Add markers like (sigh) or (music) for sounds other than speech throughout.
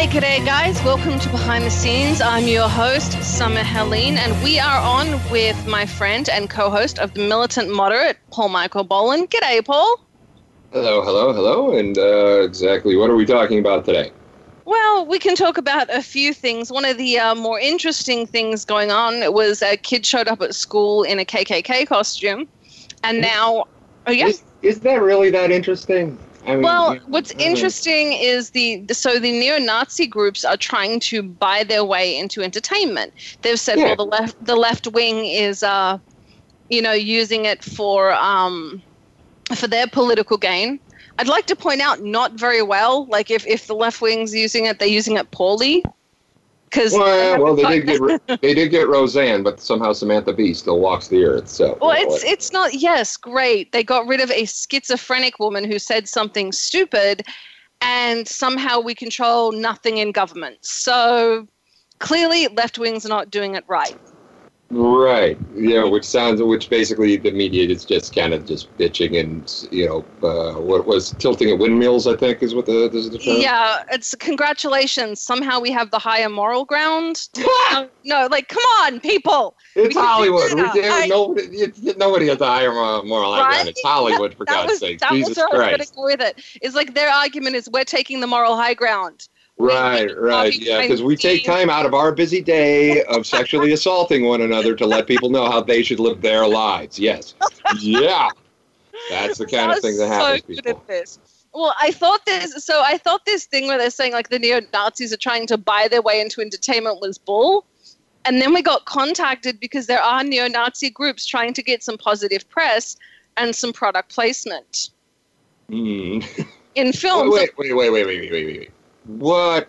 G'day, g'day, guys. Welcome to Behind the Scenes. I'm your host, Summer Helene, and we are on with my friend and co host of The Militant Moderate, Paul Michael Boland. G'day, Paul. Hello, hello, hello. And uh, exactly what are we talking about today? Well, we can talk about a few things. One of the uh, more interesting things going on was a kid showed up at school in a KKK costume, and now, oh yeah, Is, is that really that interesting? I mean, Well, yeah, what's interesting is the so the neo-Nazi groups are trying to buy their way into entertainment. They've said, Yeah. well, the left the left wing is, uh, you know, using it for um, for their political gain. I'd like to point out, not very well. Like if if the left wing's using it, they're using it poorly. Because Well, well, they did get (laughs) they did get Roseanne, but somehow Samantha Bee still walks the earth. So Well, you know it's what? it's not. Yes, great. They got rid of a schizophrenic woman who said something stupid, and somehow we control nothing in government. So clearly, left wings are not doing it right. Right. Yeah, which sounds which basically the media is just kind of just bitching and you know uh, what was tilting at windmills. I think is what the this is the term. Yeah, it's congratulations. Somehow we have the higher moral ground. no, (laughs) no, like come on, people. It's Hollywood. We. I- nobody, it's, nobody has a higher moral Right? ground. It's Hollywood, for (laughs) that God's was sake. that Jesus was where I was going Christ. with it. Is like their argument is we're taking the moral high ground. Right, right, yeah, because we take time out of our busy day of sexually (laughs) assaulting one another to let people know how they should live their lives. Yes, yeah, that's the kind of thing that happens. So good people. at this. Well, I thought this. So I thought this thing where they're saying like the neo Nazis are trying to buy their way into entertainment was bull. And then we got contacted because there are neo Nazi groups trying to get some positive press and some product placement Hmm. in films. Wait, wait, wait, wait, wait, wait, wait, wait. What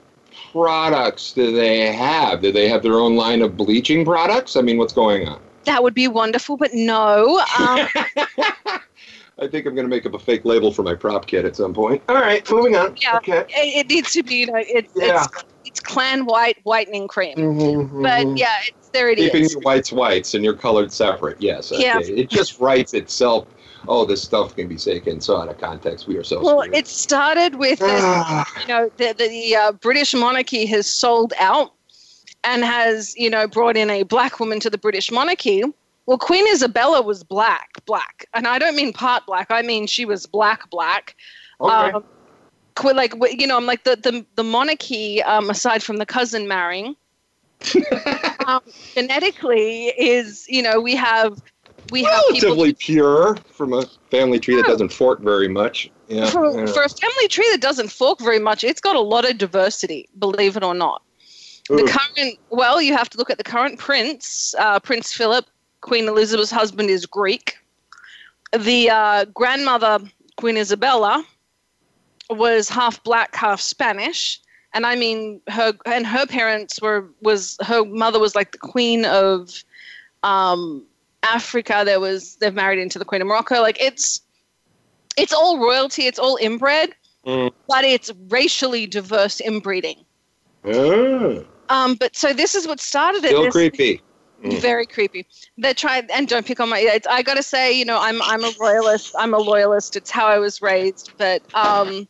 products do they have? Do they have their own line of bleaching products? I mean, what's going on? That would be wonderful, but no. Um, (laughs) I think I'm going to make up a fake label for my prop kit at some point. All right, moving on. Yeah. Okay. it, it needs to be, you know, it, Yeah. it's it's Klan white whitening cream. Mhm, But mhm. yeah, it's, there it Keeping is. your whites whites and your colored separate. Yes. Okay. Yeah. It just writes itself. Oh, this stuff can be taken so out of context. We are so Well, screwed. it started with this Ah, you know the the uh, British monarchy has sold out and has you know brought in a black woman to the British monarchy. Well, Queen Isabella was black, black, and I don't mean part black. I mean she was black, black. okay. Um, like you know, I'm like the the the monarchy. Um, aside from the cousin marrying, (laughs) um, genetically is you know we have we have Relatively pure from a family tree that doesn't fork very much. Yeah. for, yeah. for a family tree that doesn't fork very much, it's got a lot of diversity, believe it or not. The current, well, you have to look at the current prince, uh, Prince Philip. Queen Elizabeth's husband is Greek. The uh, grandmother, Queen Isabella, was half black, half Spanish, and I mean her and her parents were was her mother was like the queen of um, Africa. There was they've married into the Queen of Morocco. Like it's it's all royalty. It's all inbred, Mm. but it's racially diverse inbreeding. Ah, Um, but so this is what started it. still creepy. Mm. Very creepy. They tried, and don't pick on my. It's, I gotta say, you know, I'm I'm a royalist. I'm a loyalist. It's how I was raised. But um,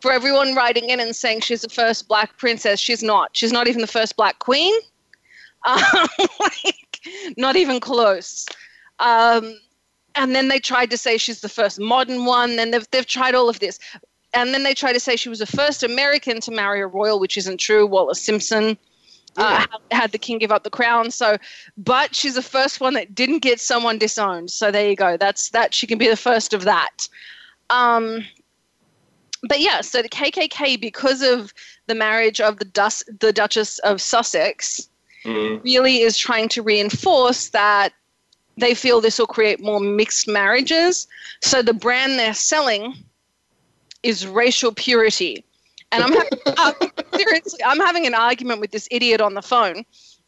for everyone writing in and saying she's the first black princess, she's not. She's not even the first black queen. (laughs) Um, (laughs) like, not even close. Um, and then they tried to say she's the first modern one. Then they've they've tried all of this. And then they tried to say she was the first American to marry a royal, which isn't true. Wallis Simpson uh, had the king give up the crown. So, but she's the first one that didn't get someone disowned. So there you go. That's that. She can be the first of that. Um, but yeah, so the KKK, because of the marriage of the, Dus- the Duchess of Sussex, Mm. really is trying to reinforce that they feel this will create more mixed marriages. So the brand they're selling is racial purity. And I'm having, (laughs) uh, seriously, I'm having an argument with this idiot on the phone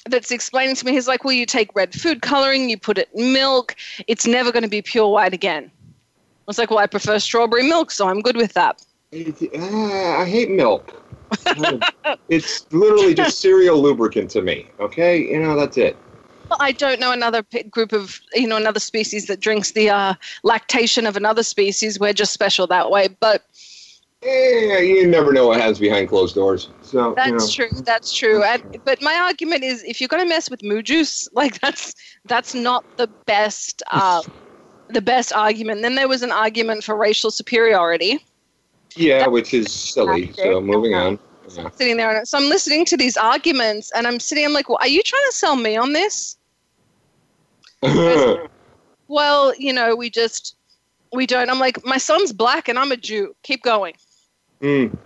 that's explaining to me. He's like, "Well, you take red food coloring, you put it in milk. It's never going to be pure white again." I was like, "Well, I prefer strawberry milk, so I'm good with that." Uh, I hate milk. (laughs) it's literally just cereal lubricant to me. Okay, you know that's it. I don't know another group of you know another species that drinks the uh, lactation of another species. We're just special that way, but. yeah, you never know what happens behind closed doors. So That's you know. true. That's true. And, but my argument is, if you're going to mess with moo juice, (laughs) like that's that's not the best (laughs) uh, the best argument. Then there was an argument for racial superiority. Yeah, which is silly. So moving on. Sitting there, and so I'm listening to these arguments, and I'm sitting. I'm like, well, are you trying to sell me on this? (laughs) Well, you know, we just we don't. I'm like, my son's black, and I'm a Jew. Keep going. Mm.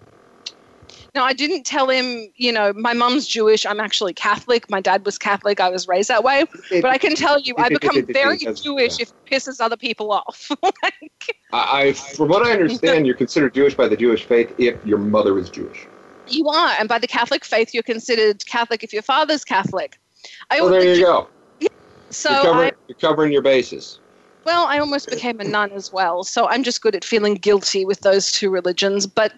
Now, I didn't tell him, you know, my mom's Jewish. I'm actually Catholic. My dad was Catholic. I was raised that way. (laughs) But I can tell you, I (laughs) become very Jewish if it pisses other people off. like, I, I, from what I understand, you're considered Jewish by the Jewish faith if your mother is Jewish. You are. And by the Catholic faith, you're considered Catholic if your father's Catholic. I Well, there you go. So you're, covering, I, you're covering your bases. well, I almost became a nun as well. So I'm just good at feeling guilty with those two religions. But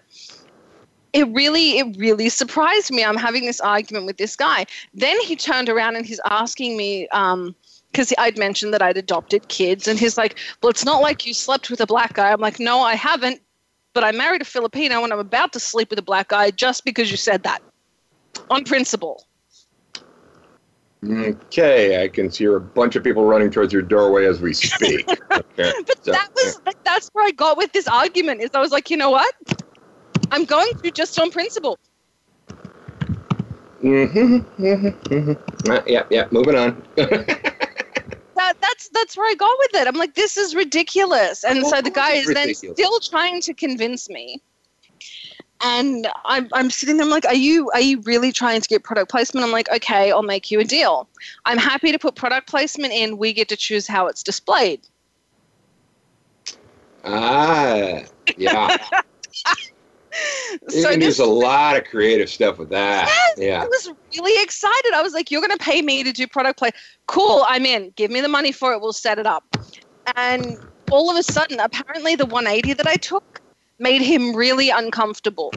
it really, it really surprised me. I'm having this argument with this guy. Then he turned around and he's asking me, um, because I'd mentioned that I'd adopted kids, and he's like, "Well, it's not like you slept with a black guy." I'm like, "No, I haven't, but I married a Filipino, and I'm about to sleep with a black guy just because you said that, on principle." Okay, I can see a bunch of people running towards your doorway as we speak. (laughs) Okay. But so, that was like, that's where I got with this argument. Is I was like, you know what? I'm going to just on principle. Mm-hmm, Mm-hmm. Uh, yeah, yeah. Moving on. (laughs) That that's where I got with it. I'm like, this is ridiculous. And so the guy is then still trying to convince me. And I'm I'm sitting there. I'm like, are you are you really trying to get product placement? I'm like, okay, I'll make you a deal. I'm happy to put product placement in. We get to choose how it's displayed. ah, yeah. (laughs) You so can this use a lot of creative stuff with that. Yeah. I was really excited. I was like, "You're going to pay me to do product play? Cool, I'm in. Give me the money for it. We'll set it up." And all of a sudden, apparently, the 180 that I took made him really uncomfortable.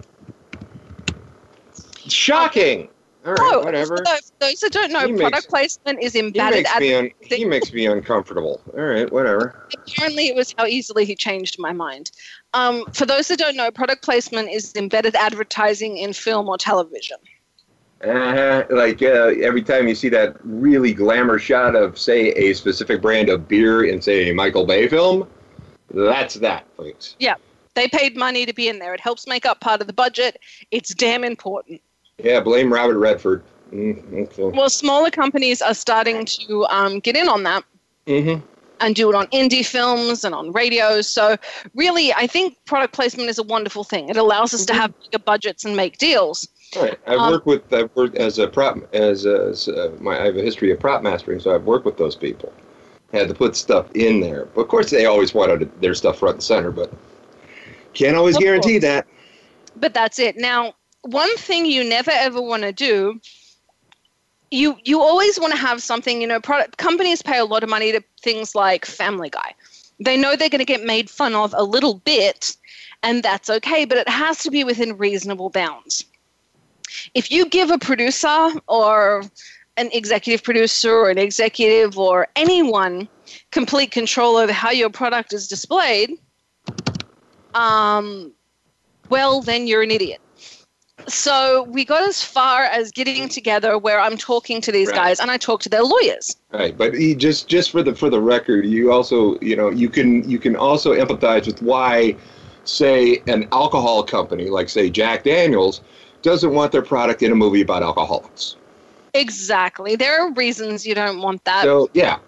Shocking. All right, No, whatever. Those, that don't know, He makes- product placement is He embedded. makes Ad- me un- he makes me uncomfortable. All right, whatever. apparently, it was how easily he changed my mind. Um, for those that don't know, product placement is embedded advertising in film or television. Uh-huh. Like uh, every time you see that really glamour shot of, say, a specific brand of beer in, say, a Michael Bay film, that's that, folks. Yeah, they paid money to be in there. It helps make up part of the budget. It's damn important. Yeah, blame Robert Redford. Mm, okay. Well, smaller companies are starting to um, get in on that Mm-hmm. and do it on indie films and on radios. So, really, I think product placement is a wonderful thing. It allows us to have bigger budgets and make deals. Right. I've Um, worked with I've worked as a prop as, a, as uh my I have a history of prop mastering, so I've worked with those people. Had to put stuff in there, but of course they always wanted their stuff front and center, but can't always guarantee course. that. But that's it. Now, one thing you never ever want to do. You, you always want to have something, you know, product companies pay a lot of money to things like Family Guy. They know they're going to get made fun of a little bit, and that's okay, but it has to be within reasonable bounds. If you give a producer or an executive producer or an executive or anyone complete control over how your product is displayed, um, well, then you're an idiot. So we got as far as getting together where I'm talking to these Right. guys and I talk to their lawyers. Right, but he just just for the for the record, you also you know you can you can also empathize with why, say, an alcohol company like say Jack Daniels doesn't want their product in a movie about alcoholics. Exactly. There are reasons you don't want that. So yeah,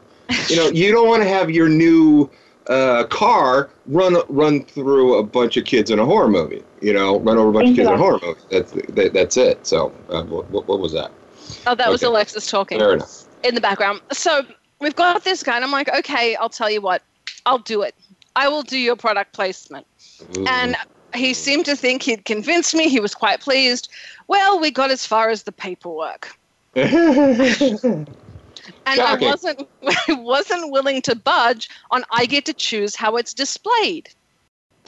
you know you don't want to have your new uh, car run run through a bunch of kids in a horror movie. You know, run over a bunch of kids in a horror movie. That's that, that's it. So uh, what, what was that? oh, that was. Alexis talking Fair enough. in the background. So we've got this guy. And I'm like, okay, I'll tell you what, I'll do it. I will do your product placement. Ooh. And he seemed to think he'd convinced me. He was quite pleased. Well, we got as far as the paperwork. (laughs) And I wasn't (laughs) I wasn't willing to budge on I get to choose how it's displayed.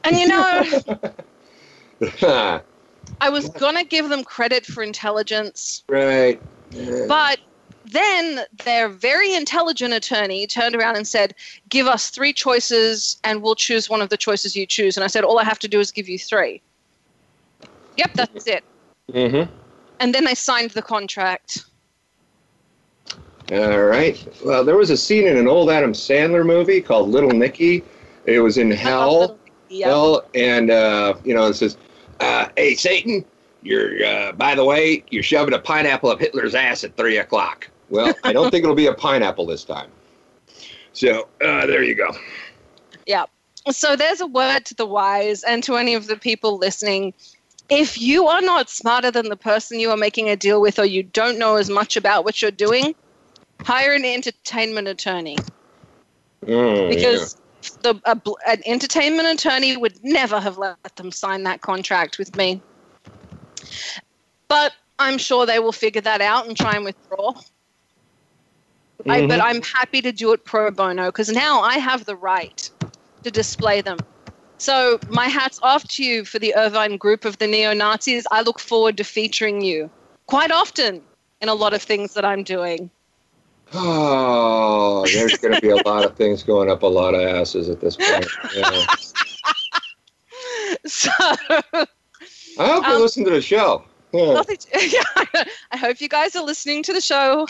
And you know, (laughs) I was gonna give them credit for intelligence, right. but then their very intelligent attorney turned around and said, Give us three choices and we'll choose one of the choices you choose. And I said, All I have to do is give you three. Yep, that's it. Mm-hmm. And then they signed the contract. All right. Well, there was a scene in an old Adam Sandler movie called Little Nicky. It was in hell. Yeah. Hell, and uh, you know, it says, uh, "Hey, Satan, you're uh, by the way, you're shoving a pineapple up Hitler's ass at three o'clock." Well, I don't think it'll be a pineapple this time. So uh, there you go. Yeah. So there's a word to the wise and to any of the people listening. If you are not smarter than the person you are making a deal with, or you don't know as much about what you're doing, hire an entertainment attorney Mm, because the a, an entertainment attorney would never have let them sign that contract with me. But I'm sure they will figure that out and try and withdraw. yeah. I, but. I'm happy to do it pro bono because now I have the right to display them. So my hat's off to you for the Irvine group of the neo Nazis. I look forward to featuring you quite often in a lot of things that I'm doing. Oh, there's going to be a lot of things going up a lot of asses at this point. Yeah. (laughs) So I hope you Um, listen to the show. Yeah. nothing. (laughs) yeah, I hope you guys are listening to the show.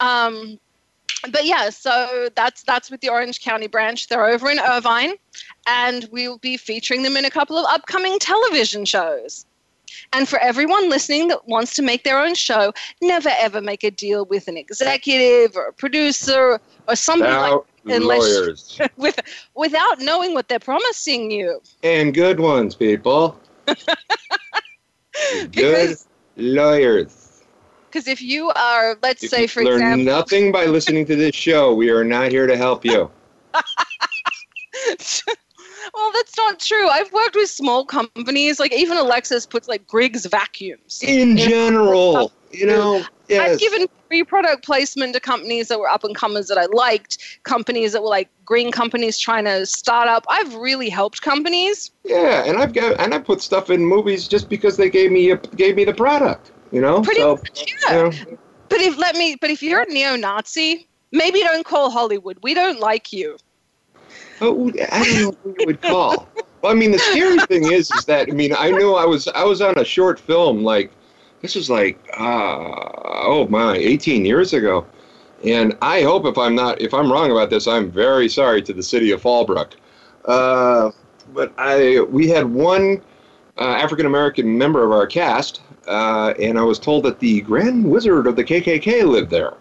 Um, but yeah, so that's that's with the Orange County branch. They're over in Irvine, and we'll be featuring them in a couple of upcoming television shows. And for everyone listening that wants to make their own show, never ever make a deal with an executive or a producer or somebody like lawyers (laughs) with without knowing what they're promising you. and good ones, people. (laughs) good Because lawyers. because if you are, let's If say for learn example, nothing by listening to this show, we are not here to help you. (laughs) well, that's not true. I've worked with small companies, like even Alexis puts like Griggs vacuums. In general, you know, yes. I've given free product placement to companies that were up and comers that I liked, companies that were like green companies trying to start up. I've really helped companies. yeah, and I've got and I put stuff in movies just because they gave me a, gave me the product. You know, Pretty so much, you yeah. know, But if let me, but if you're a neo-Nazi, maybe don't call Hollywood. We don't like you. Oh, I don't know who you would call. Well, I mean, the scary thing is, is that I mean, I know I was I was on a short film like this was like uh, oh my, 18 years ago, and I hope if I'm not if I'm wrong about this, I'm very sorry to the city of Fallbrook. Uh, but I we had one uh, African American member of our cast, uh, and I was told that the Grand Wizard of the KKK lived there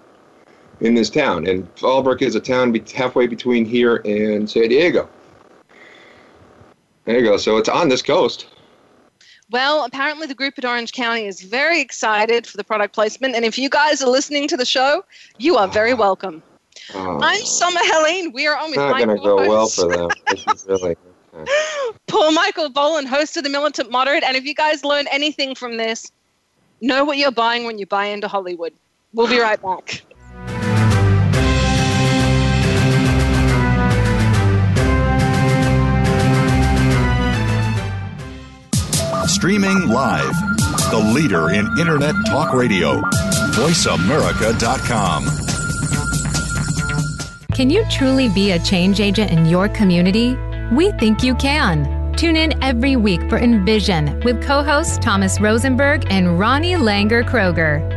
in this town. And Fallbrook is a town be- halfway between here and San Diego. There you go. So it's on this coast. Well, apparently the group at Orange County is very excited for the product placement, and if you guys are listening to the show, you are very ah. welcome. Oh, I'm Summer Helene. We are on with not going to go well for them. (laughs) This is really. okay. Paul Michael Boland, host of the Militant Moderate. And if you guys learn anything from this, know what you're buying when you buy into Hollywood. We'll be right back. Streaming live. The leader in Internet talk radio. VoiceAmerica.com. Can you truly be a change agent in your community? We think you can. Tune in every week for Envision with co hosts Thomas Rosenberg and Ronnie Langer Kroger.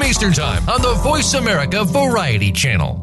Eastern Time on the Voice America Variety Channel.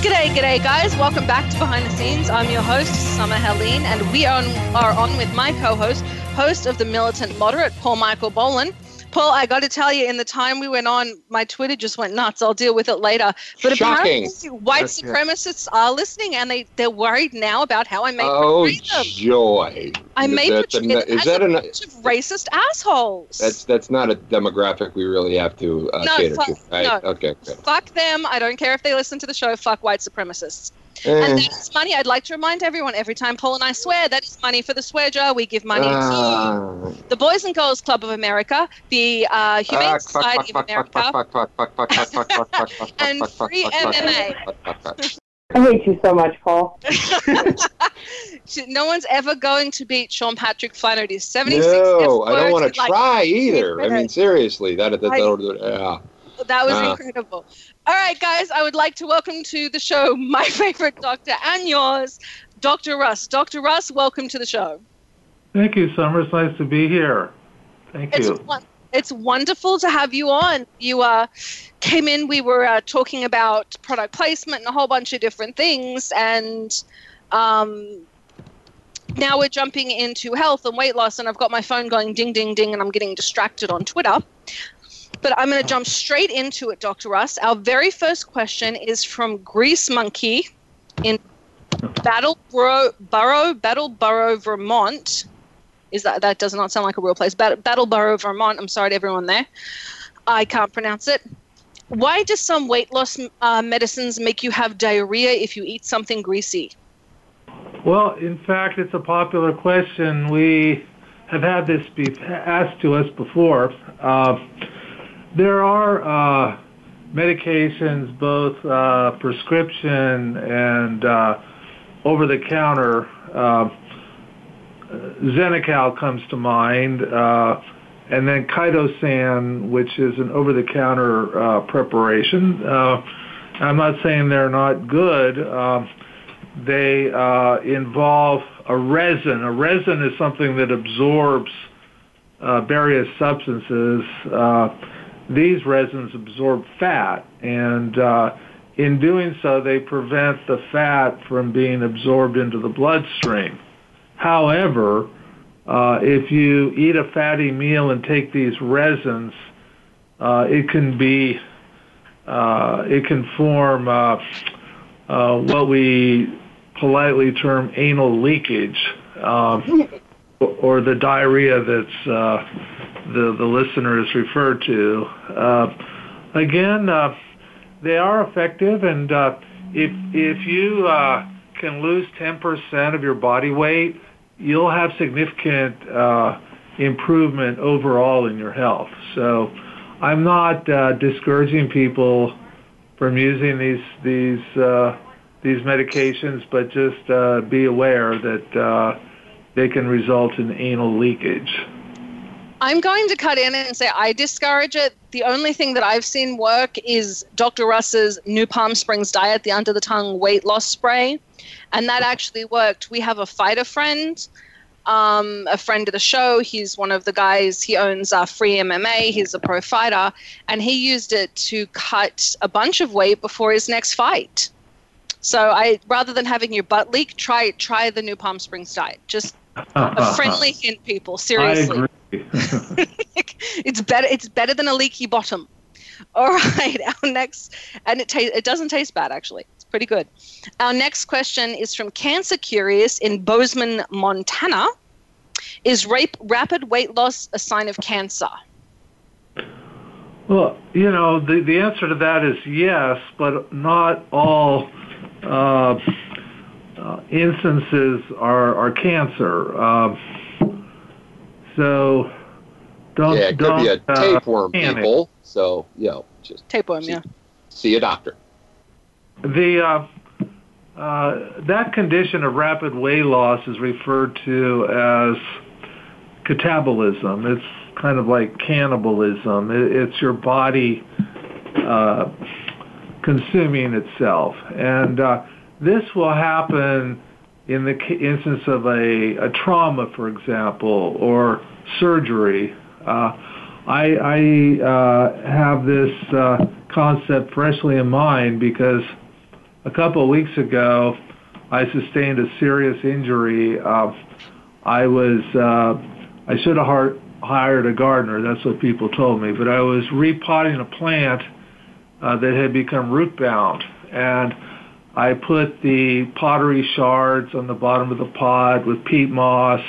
G'day, g'day, guys. Welcome back to Behind the Scenes. I'm your host, Summer Helene, and we are on, are on with my co host, host of The Militant Moderate, Paul Michael Boland. Paul, I got to tell you, in the time we went on, my Twitter just went nuts. I'll deal with it later. But Shocking. apparently, white supremacists are listening, and they they're worried now about how I made Oh them. joy! I made That's portray a- them is that an? bunch of racist assholes. That's that's not a demographic we really have to uh, No, cater fuck- to, right? no. Okay, good. Fuck them. I don't care if they listen to the show. Fuck white supremacists. Eh, And that is money. I'd like to remind everyone every time Paul and I swear, that is money for the swear jar. We give money to ah, the Boys and Girls Club of America, the uh, Humane ah, Society of America, and free MMA. I hate you so much, Paul. no one's ever going to beat Sean Patrick Flanery's 76 No, I don't want in, to like, try either. I mean, minutes. seriously, that that, that, I- yeah. That was Ah. incredible. All right, guys, I would like to welcome to the show my (laughs) favorite doctor and yours, Dr. Russ. Dr. Russ, welcome to the show. Thank you, Summer. It's nice to be here. Thank It's you. won- it's wonderful to have you on. You uh, came in. We were uh, talking about product placement and a whole bunch of different things, and um, now we're jumping into health and weight loss. And I've got my phone going ding, ding, ding, and I'm getting distracted on Twitter. But I'm going to jump straight into it, Dr. Russ. Our very first question is from Grease Monkey in Battleboro, Battleboro, Vermont. Is that that does not sound like a real place? Bat- Battleboro, Vermont. I'm sorry to everyone there. I can't pronounce it. Why do some weight loss uh, medicines make you have diarrhea if you eat something greasy? Well, in fact, it's a popular question. We have had this be asked to us before. Uh, there are uh, medications, both uh, prescription and uh, over-the-counter. Xenical comes to mind, and then Chitosan, which is an over-the-counter preparation. I'm not saying they're not good. Um, they involve a resin. A resin is something that absorbs various substances. These resins absorb fat, and uh, in doing so, they prevent the fat from being absorbed into the bloodstream. However, uh, if you eat a fatty meal and take these resins, uh, it can be uh, it can form uh, uh, what we politely term anal leakage, um, or the diarrhea that's uh, the the listener is referred to. Uh, again, uh, they are effective, and if if you can lose 10% of your body weight, you'll have significant improvement overall in your health. So, I'm not uh, discouraging people from using these these uh, these medications, but just uh, be aware that they can result in anal leakage. I'm going to cut in and say I discourage it. The only thing that I've seen work is Dr. Russ's New Palm Springs diet, the under the tongue weight loss spray, and that actually worked. We have a fighter friend, um, a friend of the show. He's one of the guys. He owns uh, Free MMA. He's a pro fighter, and he used it to cut a bunch of weight before his next fight. So I, rather than having your butt leak, try try the New Palm Springs diet. Just a friendly hint, people. Seriously. (laughs) it's better. It's better than a leaky bottom. All (laughs) right. Our next, and it tastes. It doesn't taste bad actually. It's pretty good. Our next question is from Cancer Curious in Bozeman, Montana. Is rape rapid weight loss a sign of cancer? Well, you know, the the answer to that is yes, but not all uh, uh, instances are are cancer. Uh, so don't yeah, it could don't, be a uh, tapeworm, panic. people. So you know, just Tapeworm, see, yeah. see a doctor. The uh, uh, that condition of rapid weight loss is referred to as catabolism. It's kind of like cannibalism. It, it's your body uh, consuming itself, and uh, this will happen in the instance of a, a trauma, for example, or surgery. Uh, I, I uh, have this uh, concept freshly in mind because a couple of weeks ago I sustained a serious injury. I was uh, I should have hired, hired a gardener. That's what people told me. But I was repotting a plant uh, that had become root bound, and I put the pottery shards on the bottom of the pot with peat moss.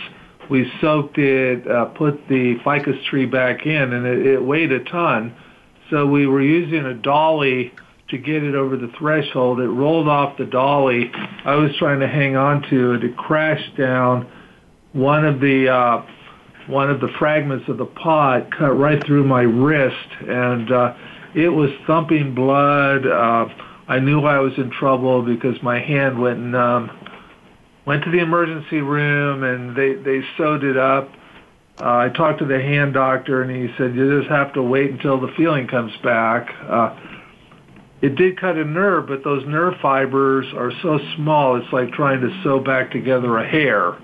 We soaked it, uh, put the ficus tree back in, and it, it weighed a ton. So we were using a dolly to get it over the threshold. It rolled off the dolly. I was trying to hang on to it. It crashed down. One of the uh, one of the fragments of the pot cut right through my wrist, and uh, it was thumping blood. Uh, I knew I was in trouble because my hand went numb. Went to the emergency room and they they sewed it up. Uh, I talked to the hand doctor and he said you just have to wait until the feeling comes back. Uh, it did cut a nerve, but those nerve fibers are so small it's like trying to sew back together a hair.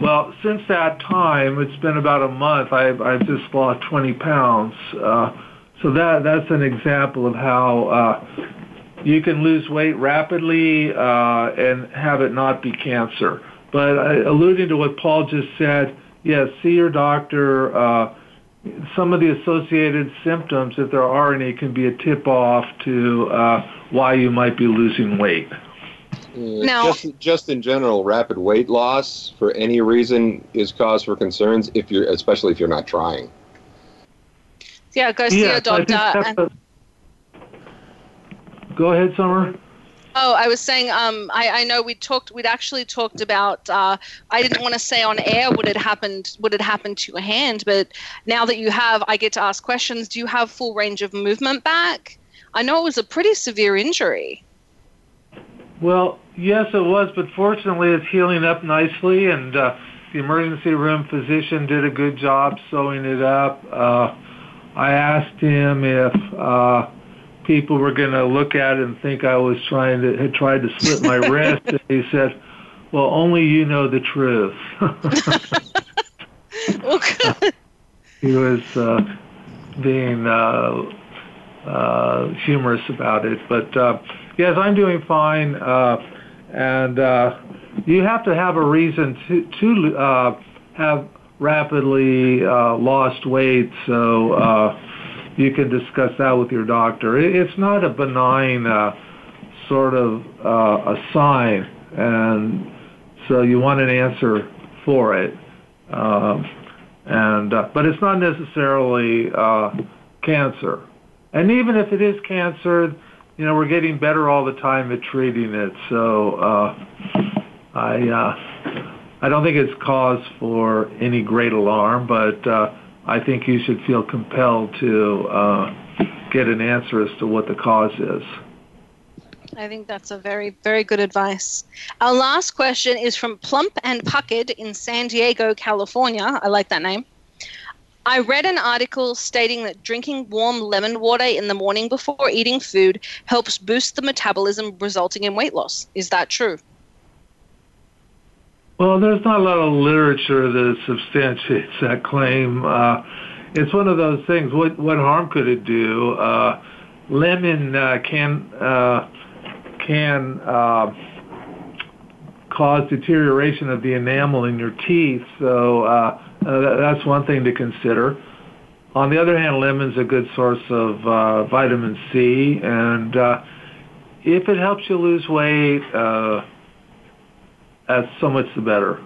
Well, since that time, it's been about a month. I've I've just lost 20 pounds. Uh, so that that's an example of how uh, you can lose weight rapidly uh, and have it not be cancer. But uh, alluding to what Paul just said, yes, see your doctor. Uh, some of the associated symptoms, if there are any, can be a tip off to uh, why you might be losing weight. Now- just just in general, rapid weight loss for any reason is cause for concerns if you're, especially if you're not trying. Yeah, go see Yes, your doctor. And, a- Go ahead, Summer. oh, I was saying, um, I, I know we talked. We'd actually talked about. Uh, I didn't want to say on air what had happened. What had happened to your hand, but now that you have, I get to ask questions. Do you have full range of movement back? I know it was a pretty severe injury. Well, yes, it was, but fortunately, it's healing up nicely, and uh, the emergency room physician did a good job sewing it up. Uh, I asked him if uh, people were going to look at it and think I was trying to had tried to slit my (laughs) wrist, and he said, "Well, only you know the truth." (laughs) Good. he was uh, being uh, uh, humorous about it. But uh, yes, I'm doing fine, uh, and uh, you have to have a reason to to uh, have rapidly uh, lost weight, so uh, you can discuss that with your doctor. It's not a benign uh, sort of uh, a sign, and so you want an answer for it. Um, and uh, but it's not necessarily uh, cancer. And even if it is cancer, you know we're getting better all the time at treating it. So uh, I uh, I don't think it's cause for any great alarm, but uh, I think you should feel compelled to uh, get an answer as to what the cause is. I think that's a very, very good advice. Our last question is from Plump and Pucked in San Diego, California. I like that name. I read an article stating that drinking warm lemon water in the morning before eating food helps boost the metabolism, resulting in weight loss. Is that true? Well, there's not a lot of literature that substantiates that claim. Uh, it's one of those things. What what harm could it do? Uh, lemon uh, can uh, can uh, cause deterioration of the enamel in your teeth. So uh, that's one thing to consider. On the other hand, lemon's a good source of vitamin C, and if it helps you lose weight, that's so much the better.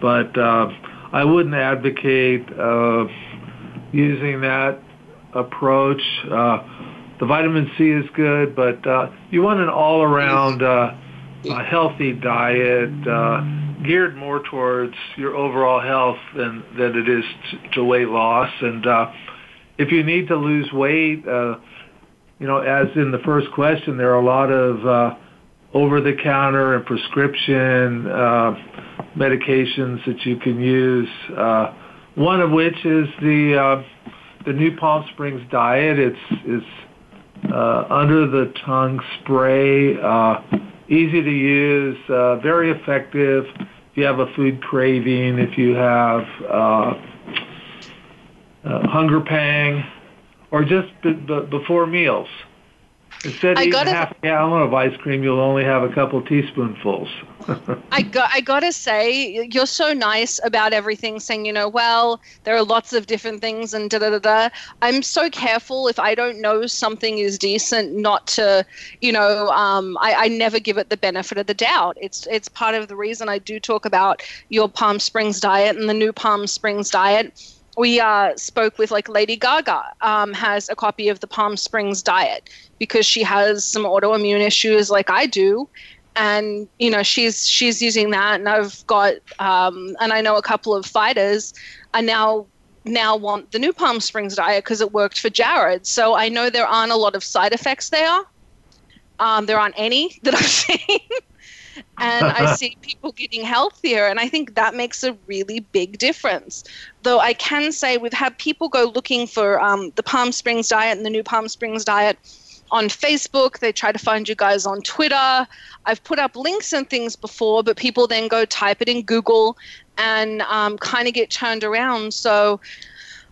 But uh, I wouldn't advocate uh, using that approach. Uh, the vitamin C is good, but uh, you want an all-around uh, healthy diet uh, geared more towards your overall health than than it is to, to weight loss. And uh, if you need to lose weight, uh, you know, as in the first question, there are a lot of uh, over-the-counter and prescription uh, medications that you can use. Uh, one of which is the uh, the new Palm Springs diet. It's it's uh, under the tongue spray, easy to use, very effective. If you have a food craving, if you have uh, hunger pang, or just before meals. Instead of eating half a gallon of ice cream, you'll only have a couple teaspoonfuls. (laughs) I got I gotta say, you're so nice about everything, saying, you know, well, there are lots of different things and da da da da. I'm so careful if I don't know something is decent, not to, you know, um, I, I never give it the benefit of the doubt. It's it's part of the reason I do talk about your Palm Springs diet and the new Palm Springs diet we uh, spoke with like Lady Gaga um, has a copy of the Palm Springs diet because she has some autoimmune issues like I do, and you know she's she's using that, and I've got um, and I know a couple of fighters are now now want the new Palm Springs diet because it worked for Jared. So I know there aren't a lot of side effects there. Um, there aren't any (laughs) that I've seen and I (laughs) see people getting healthier. And I think that makes a really big difference. Though I can say we've had people go looking for um, the Palm Springs diet and the new Palm Springs diet on Facebook. They try to find you guys on Twitter. I've put up links and things before, but people then go type it in Google and um, kind of get turned around. So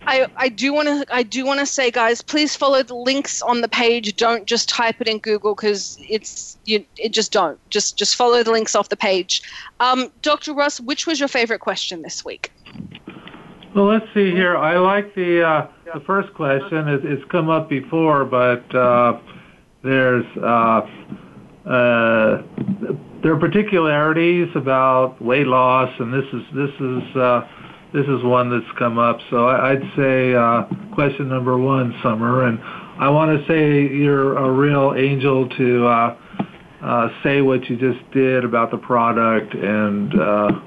I, I do want to I do want to say guys please follow the links on the page. Don't just type it in Google because it's you it just don't. Just just follow the links off the page. Um, Dr. Russ which was your favorite question this week? Well let's see here. I like the uh, the first question. It, it's come up before but uh, there's uh, uh there are particularities about weight loss and this is this is uh, this is one that's come up. So I'd say uh, question number one, Summer, and I want to say you're a real angel to uh, uh, say what you just did about the product, and uh,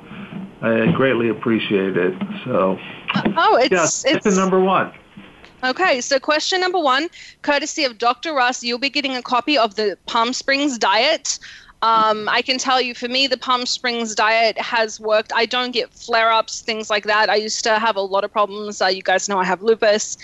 I greatly appreciate it. So, oh, it's yes, it's a number one. Okay, so question number one, courtesy of Dr. Russ, you'll be getting a copy of the Palm Springs Diet. Um, I can tell you, for me, the Palm Springs diet has worked. I don't get flare ups, things like that. I used to have a lot of problems. Uh, you guys know I have lupus.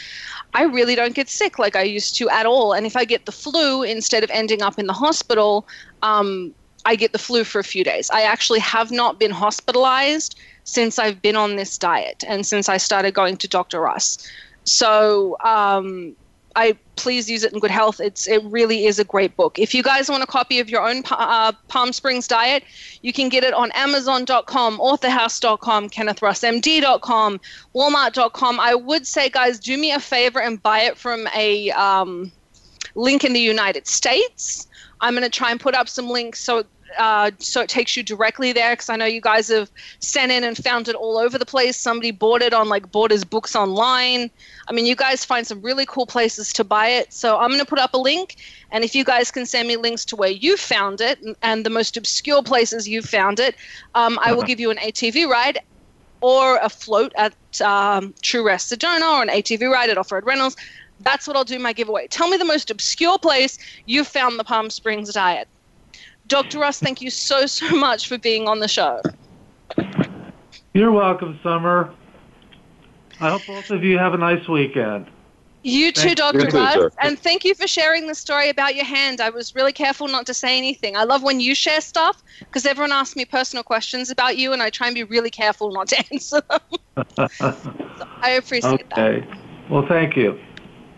I really don't get sick like I used to at all. And if I get the flu, instead of ending up in the hospital, um, I get the flu for a few days. I actually have not been hospitalized since I've been on this diet and since I started going to Dr. Russ. So, um, I please use it in good health. It's it really is a great book. If you guys want a copy of your own uh, Palm Springs diet, you can get it on Amazon.com, AuthorHouse.com, KennethRussMD.com, Walmart.com. I would say, guys, do me a favor and buy it from a um, link in the United States. I'm going to try and put up some links so uh, so it takes you directly there because I know you guys have sent in and found it all over the place. Somebody bought it on like Borders Books Online. I mean, you guys find some really cool places to buy it. So I'm going to put up a link, and if you guys can send me links to where you found it and, and the most obscure places you found it, um, I will give you an ATV ride or a float at um, True Rest Sedona or an ATV ride at Off Road Rentals That's what I'll do my giveaway. Tell me the most obscure place you've found the Palm Springs diet. Dr. Russ, thank you so, so (laughs) much for being on the show. You're welcome, Summer. I hope both of you have a nice weekend. You too, Thank Dr. you too, Russ. sir. And thank you for sharing the story about your hand. I was really careful not to say anything. I love when you share stuff because everyone asks me personal questions about you, and I try and be really careful not to (laughs) answer them. (laughs) So I appreciate that. Okay. Well, thank you.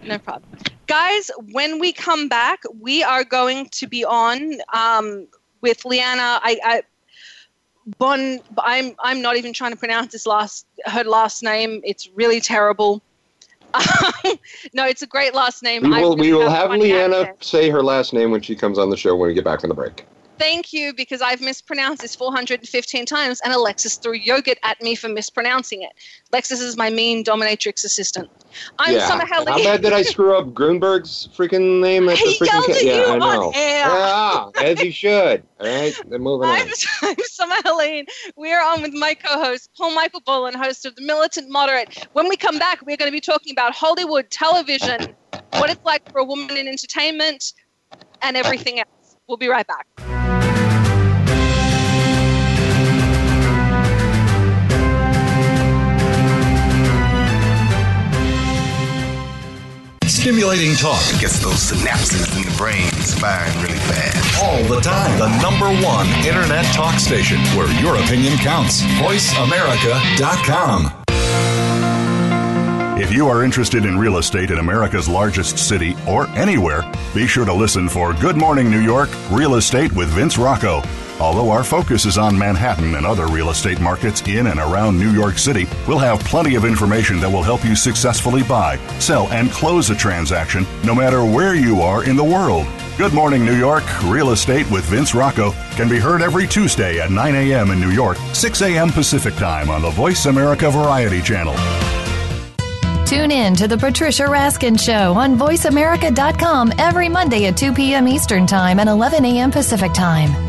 No problem. Guys, when we come back, we are going to be on um, with Leanna. I, I Bon, I'm I'm not even trying to pronounce this last her last name. It's really terrible. (laughs) no, it's a great last name. We will, we will have Leanna say her last name when she comes on the show when we get back from the break. Thank you, because I've mispronounced this 415 times, and Alexis threw yogurt at me for mispronouncing it. Alexis is my mean dominatrix assistant. I'm yeah. Summer Helly. How bad did I screw up Grunberg's freaking name at the He freaking ca- at Yeah, I know. Yeah, as you should. All right, (laughs) then moving on. (laughs) I'm, I'm Summer Helene. We are on with my co-host, Paul Michael Boland, host of The Militant Moderate. When we come back, we're going to be talking about Hollywood television, what it's like for a woman in entertainment, and everything else. We'll be right back. Stimulating talk Gets those synapses in the brain firing really fast. all the time. The number one internet talk station where your opinion counts. VoiceAmerica.com. If you are interested in real estate in America's largest city or anywhere, be sure to listen for Good Morning New York Real Estate with Vince Rocco. Although our focus is on Manhattan and other real estate markets in and around New York City, we'll have plenty of information that will help you successfully buy, sell, and close a transaction no matter where you are in the world. Good Morning New York Real Estate with Vince Rocco can be heard every Tuesday at 9 a.m. in New York, 6 a.m. Pacific Time on the Voice America Variety Channel. Tune in to the Patricia Raskin Show on VoiceAmerica.com every Monday at 2 p.m. Eastern Time and 11 a.m. Pacific Time.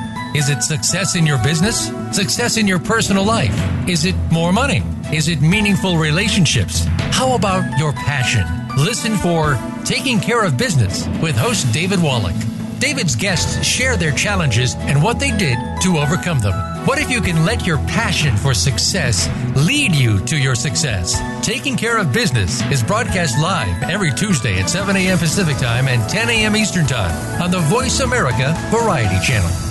Is it success in your business? Success in your personal life? Is it more money? Is it meaningful relationships? How about your passion? Listen for Taking Care of Business with host David Wallach. David's guests share their challenges and what they did to overcome them. What if you can let your passion for success lead you to your success? Taking Care of Business is broadcast live every Tuesday at 7 a.m. Pacific Time and 10 a.m. Eastern Time on the Voice America Variety Channel.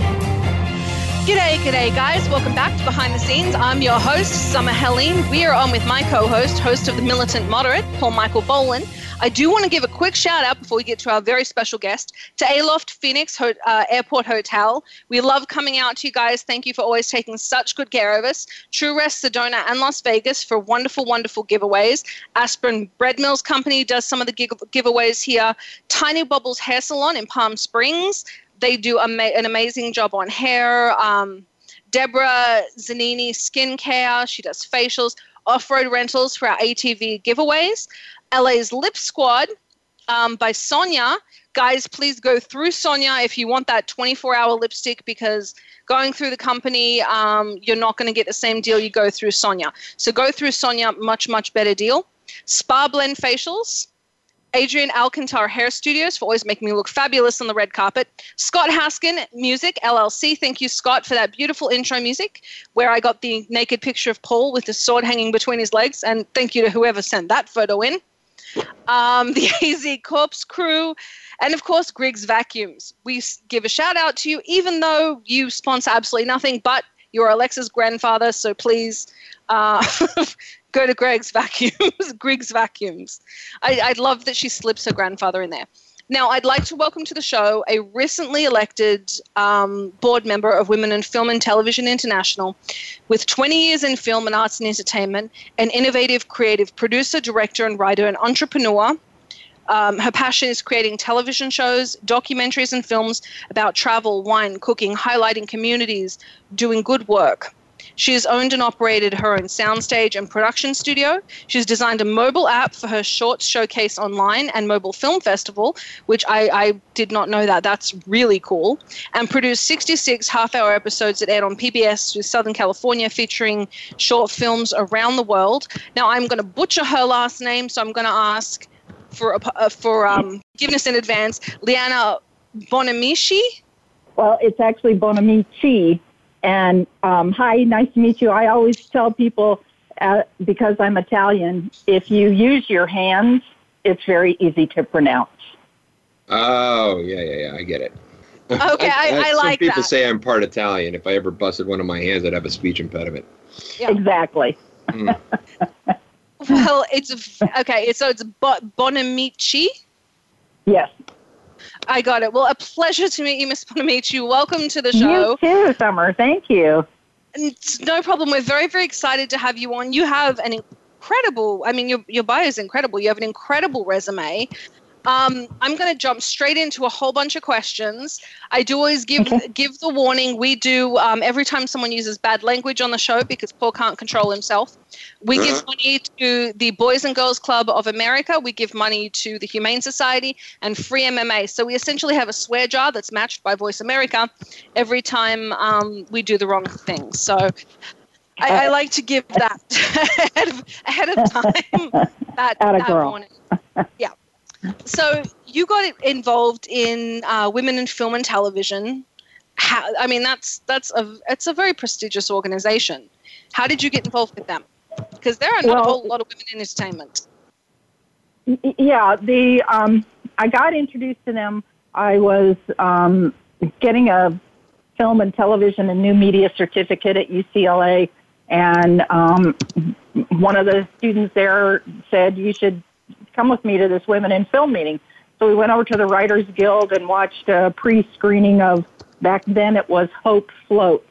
G'day, g'day, guys. Welcome back to Behind the Scenes. I'm your host, Summer Helene. We are on with my co host, host of The Militant Moderate, Paul Michael Boland. I do want to give a quick shout out before we get to our very special guest to Aloft Phoenix Ho- uh, Airport Hotel. We love coming out to you guys. Thank you for always taking such good care of us. True Rest Sedona and Las Vegas for wonderful, wonderful giveaways. Aspirin Bread Mills Company does some of the give- giveaways here. Tiny Bubbles Hair Salon in Palm Springs. They do ama- an amazing job on hair. Um, Deborah Zanini Skincare. She does facials. Off road rentals for our ATV giveaways. LA's Lip Squad um, by Sonia. Guys, please go through Sonia if you want that 24 hour lipstick because going through the company, um, you're not going to get the same deal you go through Sonia. So go through Sonia, much, much better deal. Spa Blend Facials. Adrian Alcantar Hair Studios for always making me look fabulous on the red carpet. Scott Haskin Music LLC. Thank you, Scott, for that beautiful intro music where I got the naked picture of Paul with the sword hanging between his legs. And thank you to whoever sent that photo in. Um, (laughs) the AZ Corpse crew, and of course, Griggs Vacuums. We give a shout out to you, even though you sponsor absolutely nothing, but you're Alexa's grandfather, so please uh, (laughs) go to Greg's Vacuums. (laughs) Griggs Vacuums. I, I love that she slips her grandfather in there. Now, I'd like to welcome to the show a recently elected um, board member of Women in Film and Television International with 20 years in film and arts and entertainment, an innovative creative producer, director, and writer, and entrepreneur. Um, her passion is creating television shows, documentaries, and films about travel, wine, cooking, highlighting communities, doing good work. She has owned and operated her own soundstage and production studio. She's designed a mobile app for her short showcase online and mobile film festival, which I, I did not know that. That's really cool. And produced 66 half hour episodes that aired on PBS through Southern California featuring short films around the world. Now, I'm going to butcher her last name, so I'm going to ask for, uh, for um, forgiveness in advance, Leanna Bonamici. Well, it's actually Bonamici and um, hi, nice to meet you. I always tell people, uh, because I'm Italian, if you use your hands, it's very easy to pronounce. Oh, yeah, yeah, yeah. I get it. Okay, (laughs) I, I, like Some people that. say I'm part Italian. If I ever busted one of my hands, I'd have a speech impediment. Yeah. Exactly. Mm. (laughs) Well, (laughs) it's okay. So it's Bo- Bonamici. Yes. I got it. Well, a pleasure to meet you, Miss Bonamici. Welcome to the show. You too, Summer. Thank you. It's no problem. We're very, very excited to have you on. You have an incredible, I mean, your, your bio is incredible. You have an incredible resume. Um, I'm going to jump straight into a whole bunch of questions. I do always give give the warning. We do um, every time someone uses bad language on the show because Paul can't control himself. We give money to the Boys and Girls Club of America. We give money to the Humane Society and Free MMA. So we essentially have a swear jar that's matched by Voice America every time um, we do the wrong thing. So I, I like to give that (laughs) ahead of, ahead of (laughs) time. That, that girl. warning. Yeah. So you got involved in uh, women in film and television. How, I mean, that's that's a it's a very prestigious organization. How did you get involved with them? Because there are not a whole lot of women in entertainment. Yeah, the um, I got introduced to them. I was um, getting a film and television and new media certificate at UCLA, and um, one of the students there said you should come with me to this women in film meeting. So we went over to the Writers Guild and watched a pre-screening of back then it was Hope Floats,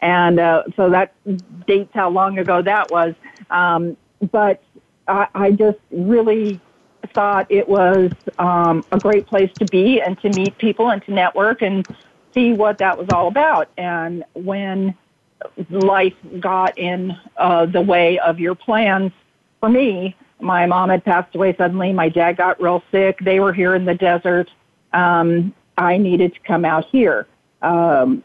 and uh, so that dates how long ago that was. Um, but I, I just really thought it was um, a great place to be and to meet people and to network and see what that was all about. And when life got in uh, the way of your plans, for me, my mom had passed away suddenly. My dad got real sick. They were here in the desert. Um, I needed to come out here. Um,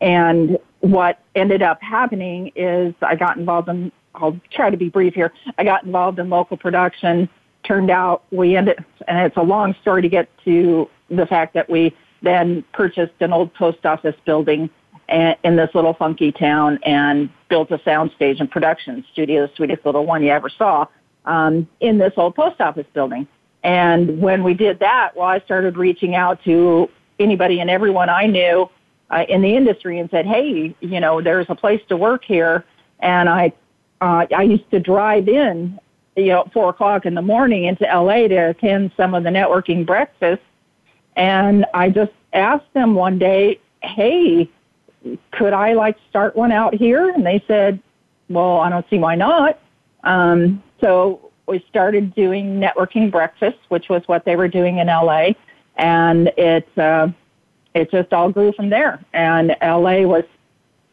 and what ended up happening is I got involved in, I'll try to be brief here. I got involved in local production. Turned out we ended, and it's a long story to get to the fact that we then purchased an old post office building in this little funky town and built a soundstage and production studio, the sweetest little one you ever saw, um, in this old post office building. And when we did that, well, I started reaching out to anybody and everyone I knew uh, in the industry and said, "Hey, you know, there's a place to work here." And I, uh, I used to drive in, you know, at four o'clock in the morning into LA to attend some of the networking breakfasts. And I just asked them one day, "Hey, could I like start one out here?" And they said, "Well, I don't see why not." Um, so we started doing networking breakfasts, which was what they were doing in LA, and it uh, it just all grew from there. And LA was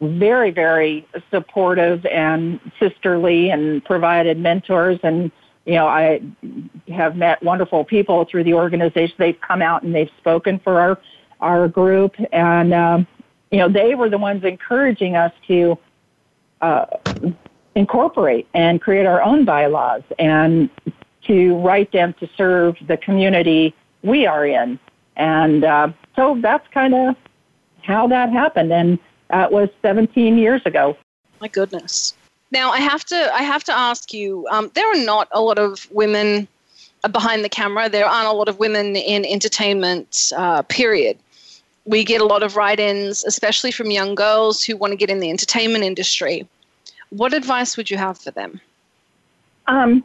very, very supportive and sisterly, and provided mentors. And you know, I have met wonderful people through the organization. They've come out and they've spoken for our our group, and um, you know, they were the ones encouraging us to. Uh, incorporate and create our own bylaws. And to write them to serve the community we are in. And uh, so that's kind of how that happened. And that was 17 years ago. My goodness. Now I have to I have to ask you. Um, there are not a lot of women behind the camera. There aren't a lot of women in entertainment. Uh, period. We get a lot of write-ins, especially from young girls who want to get in the entertainment industry. What advice would you have for them? Um,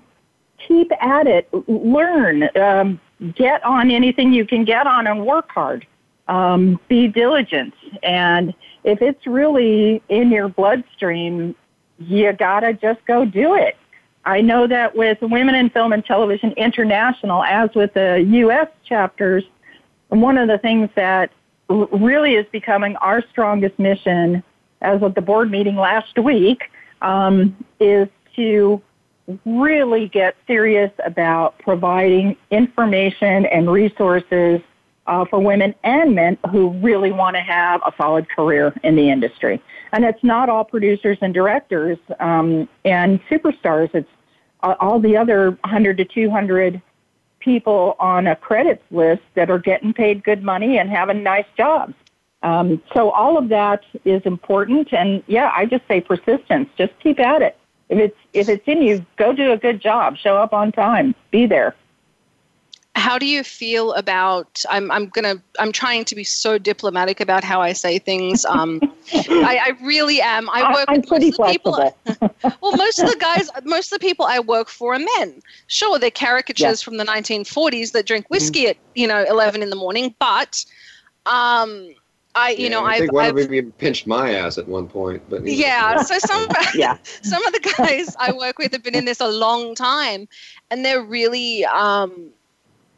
keep at it. Learn. Um, get on anything you can get on and work hard. Um, be diligent. And if it's really in your bloodstream, you gotta just go do it. I know that with Women in Film and Television International, as with the U.S. chapters, one of the things that really is becoming our strongest mission, as of the board meeting last week, um, is to really get serious about providing information and resources uh, for women and men who really want to have a solid career in the industry. And it's not all producers and directors um, and superstars. It's all the other 100 to 200 people on a credits list that are getting paid good money and having nice jobs. Um, so all of that is important. And yeah, I just say persistence. Just keep at it. If it's if it's in you, go do a good job. Show up on time. Be there how do you feel about i'm i'm gonna i'm trying to be so diplomatic about how i say things um I, I, really am i work I'm with pretty flexible. people well most of the guys most of the people i work for are men sure they're caricatures yeah. from the 1940s that drink whiskey mm-hmm. at you know 11 in the morning but um I, you yeah, know, I think I've, one I've, of them even pinched my ass at one point. But yeah, so some (laughs) yeah. (laughs) some of the guys I work with have been in this a long time, and they're really um,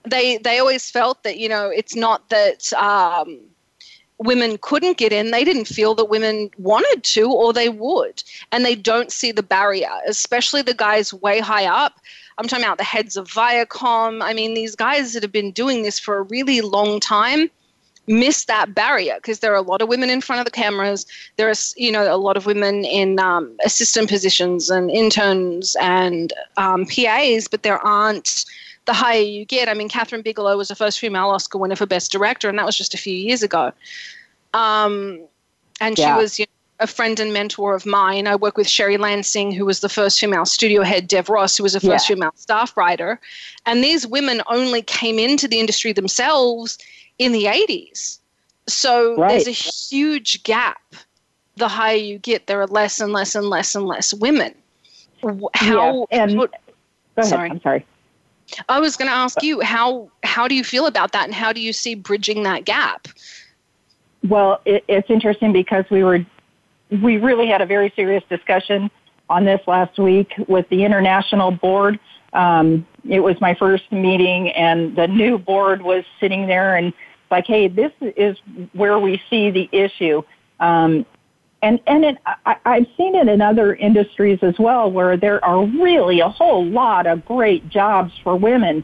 they they always felt that you know it's not that um, women couldn't get in they didn't feel that women wanted to or they would and they don't see the barrier especially the guys way high up i'm talking about the heads of viacom i mean these guys that have been doing this for a really long time miss that barrier because there are a lot of women in front of the cameras there are you know a lot of women in um, assistant positions and interns and um, pas but there aren't the higher you get. I mean, Kathryn Bigelow was the first female Oscar winner for Best Director, and that was just a few years ago. Um, and yeah. she was you know, a friend and mentor of mine. I work with Sherry Lansing, who was the first female studio head, Dev Ross, who was the first yeah. female staff writer. And these women only came into the industry themselves in the 80s. So right. there's a huge gap. The higher you get, there are less and less and less and less women. How? Yeah. And, what. Sorry. I'm sorry. I was going to ask you how how do you feel about that, and how do you see bridging that gap? Well, it, it's interesting because we were we really had a very serious discussion on this last week with the international board. Um, it was my first meeting, and the new board was sitting there and like, hey, this is where we see the issue. Um, and and it, I, I've seen it in other industries as well, where there are really a whole lot of great jobs for women,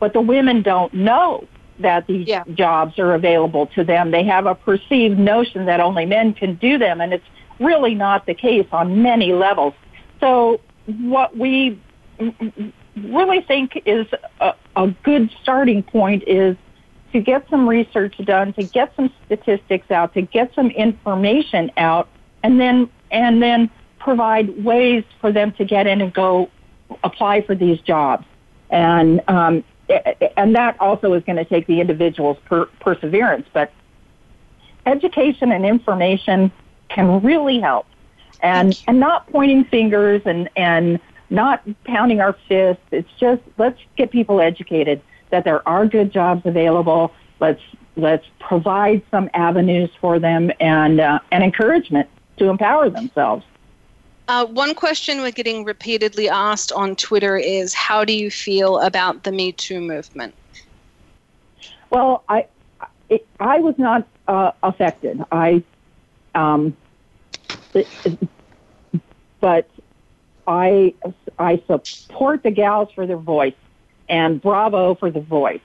but the women don't know that these yeah. jobs are available to them. They have a perceived notion that only men can do them, and it's really not the case on many levels. So what we really think is a, a good starting point is to get some research done, to get some statistics out, to get some information out and then and then provide ways for them to get in and go apply for these jobs. And um, and that also is going to take the individual's per- perseverance. But education and information can really help, and and not pointing fingers and and not pounding our fists. It's just let's get people educated that there are good jobs available. Let's let's provide some avenues for them and uh, and encouragement to empower themselves. Uh, one question we're getting repeatedly asked on Twitter is How do you feel about the Me Too movement? Well, I, it, I was not uh, affected. I, um, it, but I, I support the gals for their voice and bravo for the voice.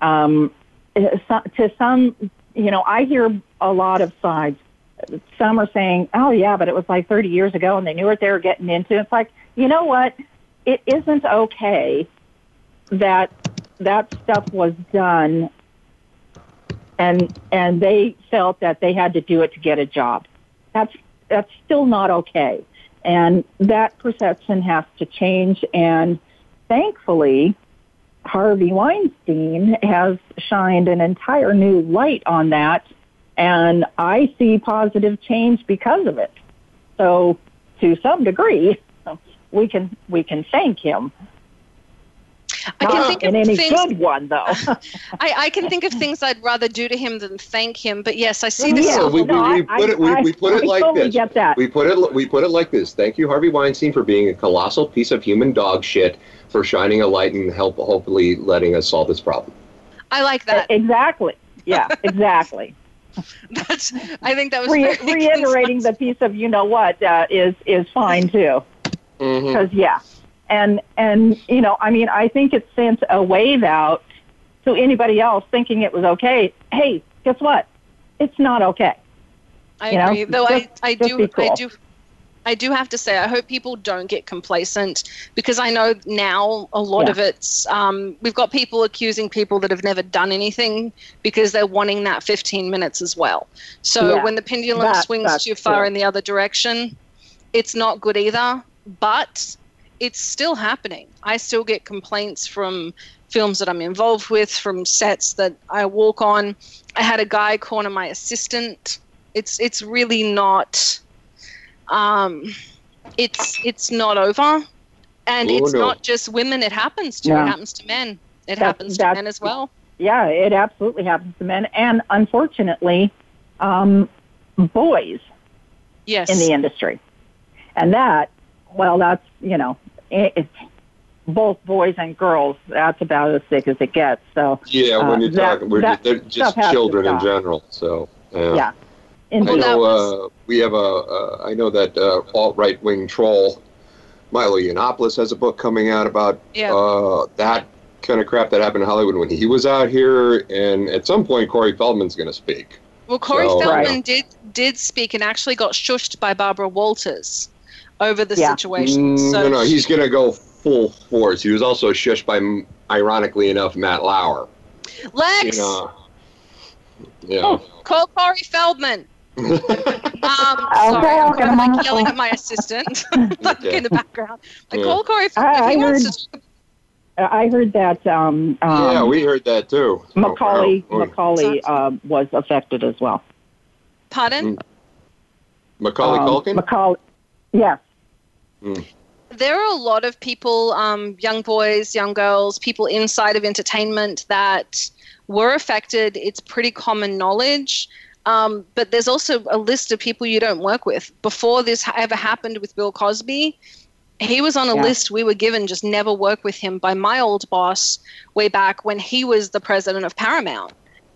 Um, to some, you know, I hear a lot of sides some are saying, oh yeah, but it was like 30 years ago and they knew what they were getting into. It's like, you know what? It isn't okay that that stuff was done and and they felt that they had to do it to get a job. That's that's still not okay. And that perception has to change and thankfully Harvey Weinstein has shined an entire new light on that and I see positive change because of it. So to some degree (laughs) we can we can thank him I can think in of any things, good one, though. (laughs) I, I can think of things I'd rather do to him than thank him. But yes, I see the Yeah, silver we, we, No, we I- put it we, I- we put it like totally this. get that. We put it we put it like this. Thank you, Harvey Weinstein, for being a colossal piece of human dog shit for shining a light and help hopefully letting us solve this problem. I like that. exactly. Yeah, (laughs) exactly. That's. I think that was Re- very (laughs) reiterating the piece of you know what uh, is is fine too. Mm-hmm. Because yeah, and and you know I mean I think it sent a wave out to anybody else thinking it was okay. Hey, guess what? It's not okay. I you know, agree. Though just- I, I do, be I do, I do have to say, I hope people don't get complacent because I know now a lot Yeah. of it's. Um, we've got people accusing people that have never done anything because they're wanting that 15 minutes as well. So Yeah. when the pendulum That- swings too far true. in the other direction, it's not good either. But it's still happening. I still get complaints from films that I'm involved with, from sets that I walk on. I had a guy corner my assistant. It's it's really not. Um, it's it's not over, and Oh, it's no. not just women. It happens to. No. It happens to men. It That's- happens to men as well. Yeah, it absolutely happens to men, and unfortunately, um, boys Yes. in the industry. And that, well, that's, you know, it, it's both boys and girls. That's about as sick as it gets. So, Yeah, when uh, you're that- talking, we're that just, they're stuff just children in general. So yeah. Yeah. I know uh, we have a. Uh, I know that uh, alt right wing troll Milo Yiannopoulos has a book coming out about Yeah. uh, that kind of crap that happened in Hollywood when he was out here, and at some point Corey Feldman's going to speak. Well, Corey So- Feldman Right. did did speak and actually got shushed by Barbara Walters over the Yeah. situation. Mm, So no, no, he's going to go full force. He was also shushed by, ironically enough, Matt Lauer. Lex, You know, yeah. Oh. call Corey Feldman. (laughs) um, sorry, Okay, I'm okay, kind of like yelling at my assistant (laughs) (laughs) like in the background. Like, Yeah. call Corey. I, if I he wants heard, to I heard that um, um, yeah, we heard that too. Macaulay, Oh, wow. Macaulay um, was affected as well. Pardon? Macaulay Um, Culkin? Macaulay, yes. There are a lot of people, um, young boys, young girls, people inside of entertainment that were affected. It's pretty common knowledge. Um, but there's also a list of people you don't work with. Before this ever happened with Bill Cosby, he was on a Yeah. list we were given, just never work with him by my old boss way back when he was the president of Paramount.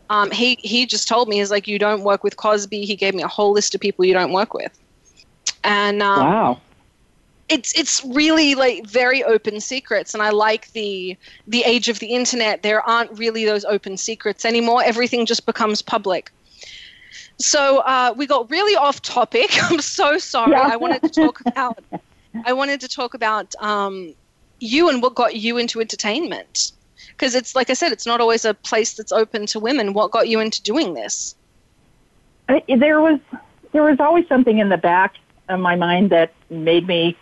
Um, he, he just told me, he's like, you don't work with Cosby. He gave me a whole list of people you don't work with. And um, wow. It's it's really like very open secrets and i like the the age of the internet. There aren't really those open secrets anymore. Everything just becomes public. So uh, we got really off topic. (laughs) I'm so sorry. Yeah. i wanted to talk about i wanted to talk about um, you and what got you into entertainment. Because it's like i said it's not always a place that's open to women. What got you into doing this? I, there was there was always something in the back of my mind that made me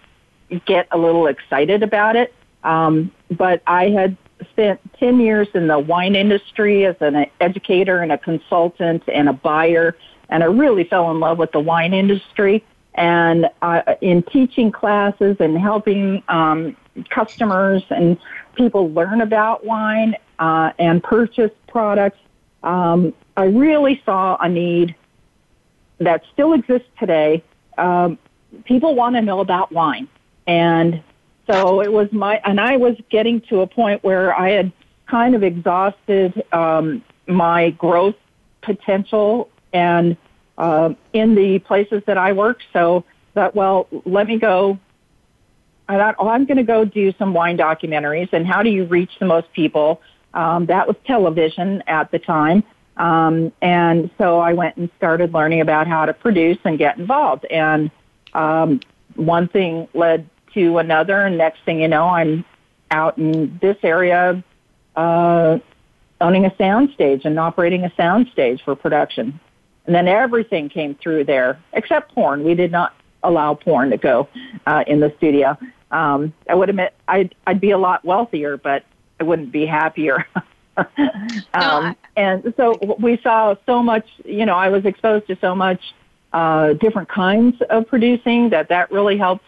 get a little excited about it. Um, but I had spent 10 years in the wine industry as an educator and a consultant and a buyer, and I really fell in love with the wine industry. And uh, in teaching classes and helping um, customers and people learn about wine uh, and purchase products, um, I really saw a need that still exists today. Um, people want to know about wine, and so it was my and I was getting to a point where I had kind of exhausted um, my growth potential and uh, in the places that I worked. So that well, let me go. I thought, oh, I'm going to go do some wine documentaries. And how do you reach the most people? Um, that was television at the time. Um, and so I went and started learning about how to produce and get involved. And um, one thing led to another, and next thing you know, I'm out in this area uh, owning a sound stage and operating a sound stage for production. And then everything came through there, except porn. We did not allow porn to go uh, in the studio. Um, I would admit I'd, I'd be a lot wealthier, but I wouldn't be happier. (laughs) um, and so we saw so much, you know, I was exposed to so much uh, different kinds of producing that that really helped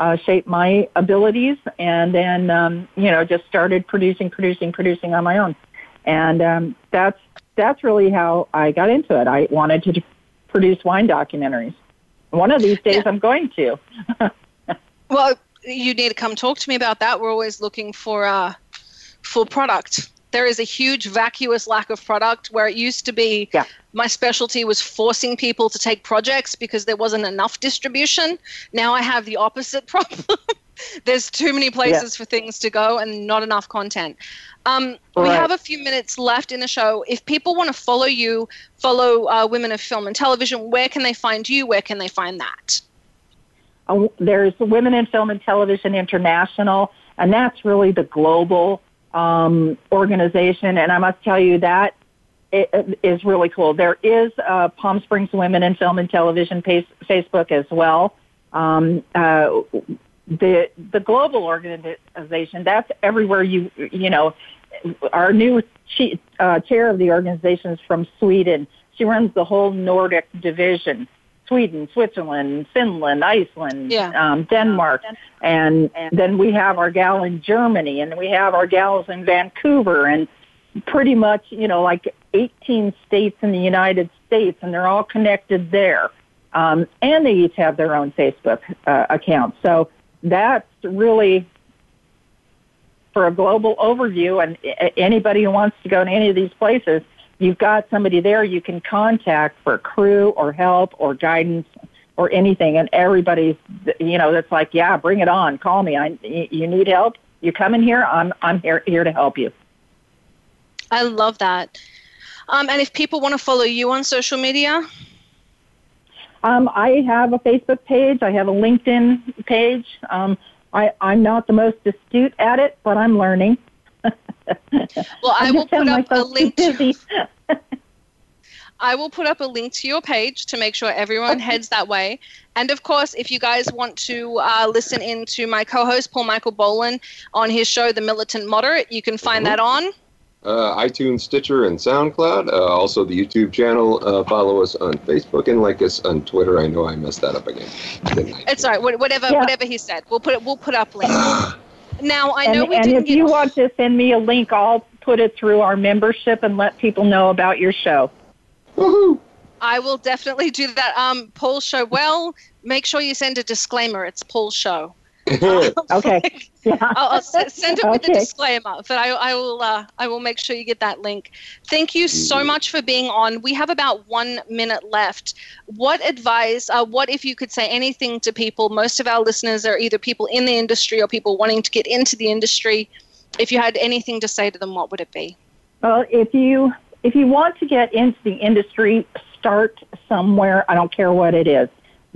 uh, shape my abilities. And then, um, you know, just started producing, producing, producing on my own. And um, that's that's really how I got into it. I wanted to produce wine documentaries. One of these days, yeah. I'm going to. (laughs) well, you need to come talk to me about that. We're always looking for uh, for product there is a huge vacuous lack of product where it used to be yeah. my specialty was forcing people to take projects because there wasn't enough distribution. Now I have the opposite (laughs) problem. There's too many places yeah. for things to go and not enough content. Um, right. We have a few minutes left in the show. If people want to follow you, follow uh, Women of Film and Television, where can they find you? Where can they find that? Uh, there's Women in Film and Television International, and that's really the global um, organization, and I must tell you that it is really cool. There is uh, Palm Springs Women in Film and Television page, Facebook as well. Um, uh, the the global organization that's everywhere you you know. Our new chief, uh, chair of the organization is from Sweden. She runs the whole Nordic division. Sweden, Switzerland, Finland, Iceland, yeah. um, Denmark, and, and then we have our gal in Germany, and we have our gals in Vancouver, and pretty much, you know, like 18 states in the United States, and they're all connected there. Um, and they each have their own Facebook uh, account. So that's really for a global overview, and anybody who wants to go to any of these places, you've got somebody there you can contact for crew or help or guidance or anything and everybody's you know that's like yeah bring it on. Call me. I you need help? You come in here? I'm i'm here here to help you. I love that. Um, and if people want to follow you on social media? Um, i have a facebook page. I have a linkedin page. Um, I, i'm not the most astute at it but i'm learning (laughs) well, I will put up a link. To, (laughs) I will put up a link to your page to make sure everyone okay. heads that way. And of course, if you guys want to uh, listen in to my co-host Paul Michael Boland on his show, The Militant Moderate, you can find mm-hmm. that on uh, iTunes, Stitcher, and SoundCloud. Uh, also, the YouTube channel. Uh, follow us on Facebook and like us on Twitter. I know I messed that up again. It's all right. Whatever, yeah. whatever he said, we'll put it. We'll put up links. (laughs) Now I know and, we and didn't if you want to send me a link, I'll put it through our membership and let people know about your show. Woohoo! I will definitely do that. Um, Paul's show. Well, make sure you send a disclaimer. It's Paul show. (laughs) (laughs) okay. Yeah. (laughs) I'll, I'll send it with okay. a disclaimer, but I, I will. Uh, I will make sure you get that link. Thank you so mm. much for being on. We have about one minute left. What advice? Uh, what if you could say anything to people? Most of our listeners are either people in the industry or people wanting to get into the industry. If you had anything to say to them, what would it be? Well, if you if you want to get into the industry, start somewhere. I don't care what it is.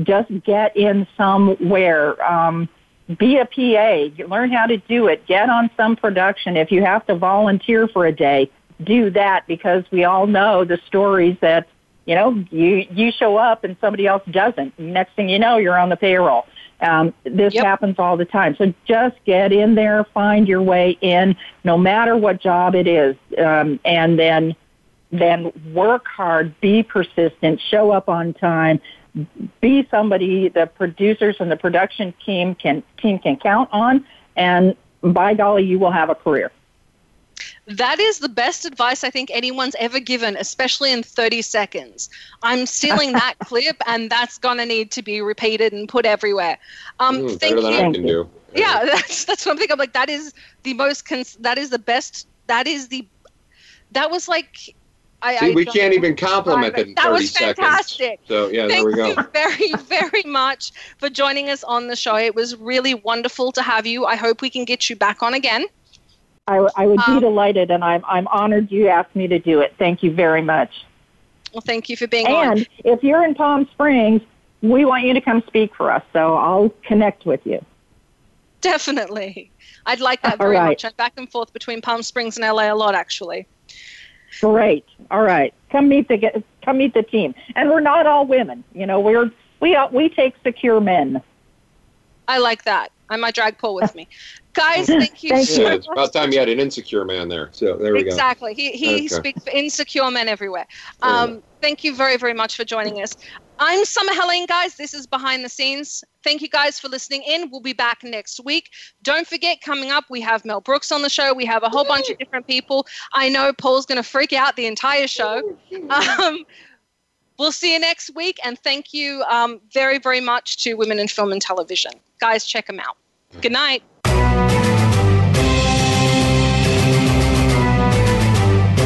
Just get in somewhere. Um, be a PA, learn how to do it, get on some production. If you have to volunteer for a day, do that because we all know the stories that, you know, you, you show up and somebody else doesn't. Next thing you know, you're on the payroll. Um, this yep. happens all the time. So just get in there, find your way in, no matter what job it is, um, and then then work hard, be persistent, show up on time, be somebody the producers and the production team can team can count on, and by golly, you will have a career. That is the best advice I think anyone's ever given, especially in 30 seconds. I'm stealing (laughs) that clip, and that's going to need to be repeated and put everywhere. Um, mm, thank you. I can do. Yeah, (laughs) that's that's what I'm thinking. I'm like, that is the most. Cons- that is the best. That is the. That was like I, See, I we can't even compliment it in that 30 was fantastic. Seconds. So yeah, Thank there we go. Thank you very, (laughs) very much for joining us on the show. It was really wonderful to have you. I hope we can get you back on again. I, I would um, be delighted, and I'm I'm honored you asked me to do it. Thank you very much. Well, thank you for being and on. And if you're in Palm Springs, we want you to come speak for us. So I'll connect with you. definitely. I'd like that very right. much. I'm back and forth between Palm Springs and LA a lot, actually. Great. All right. Come meet the come meet the team. And we're not all women. You know, we're we we take secure men. I like that. I might drag Paul with me. (laughs) Guys, thank you thank so you. It's about time you had an insecure man there. So there we exactly. go. Exactly. He, he okay. speaks for insecure men everywhere. Um, thank you very, very much for joining us. I'm Summer Helene, guys. This is Behind the Scenes. Thank you guys for listening in. We'll be back next week. Don't forget, coming up, we have Mel Brooks on the show. We have a whole bunch of different people. I know Paul's going to freak out the entire show. (laughs) Um, we'll see you next week. And thank you um, very, very much to Women in Film and Television. Guys, check them out. Good night.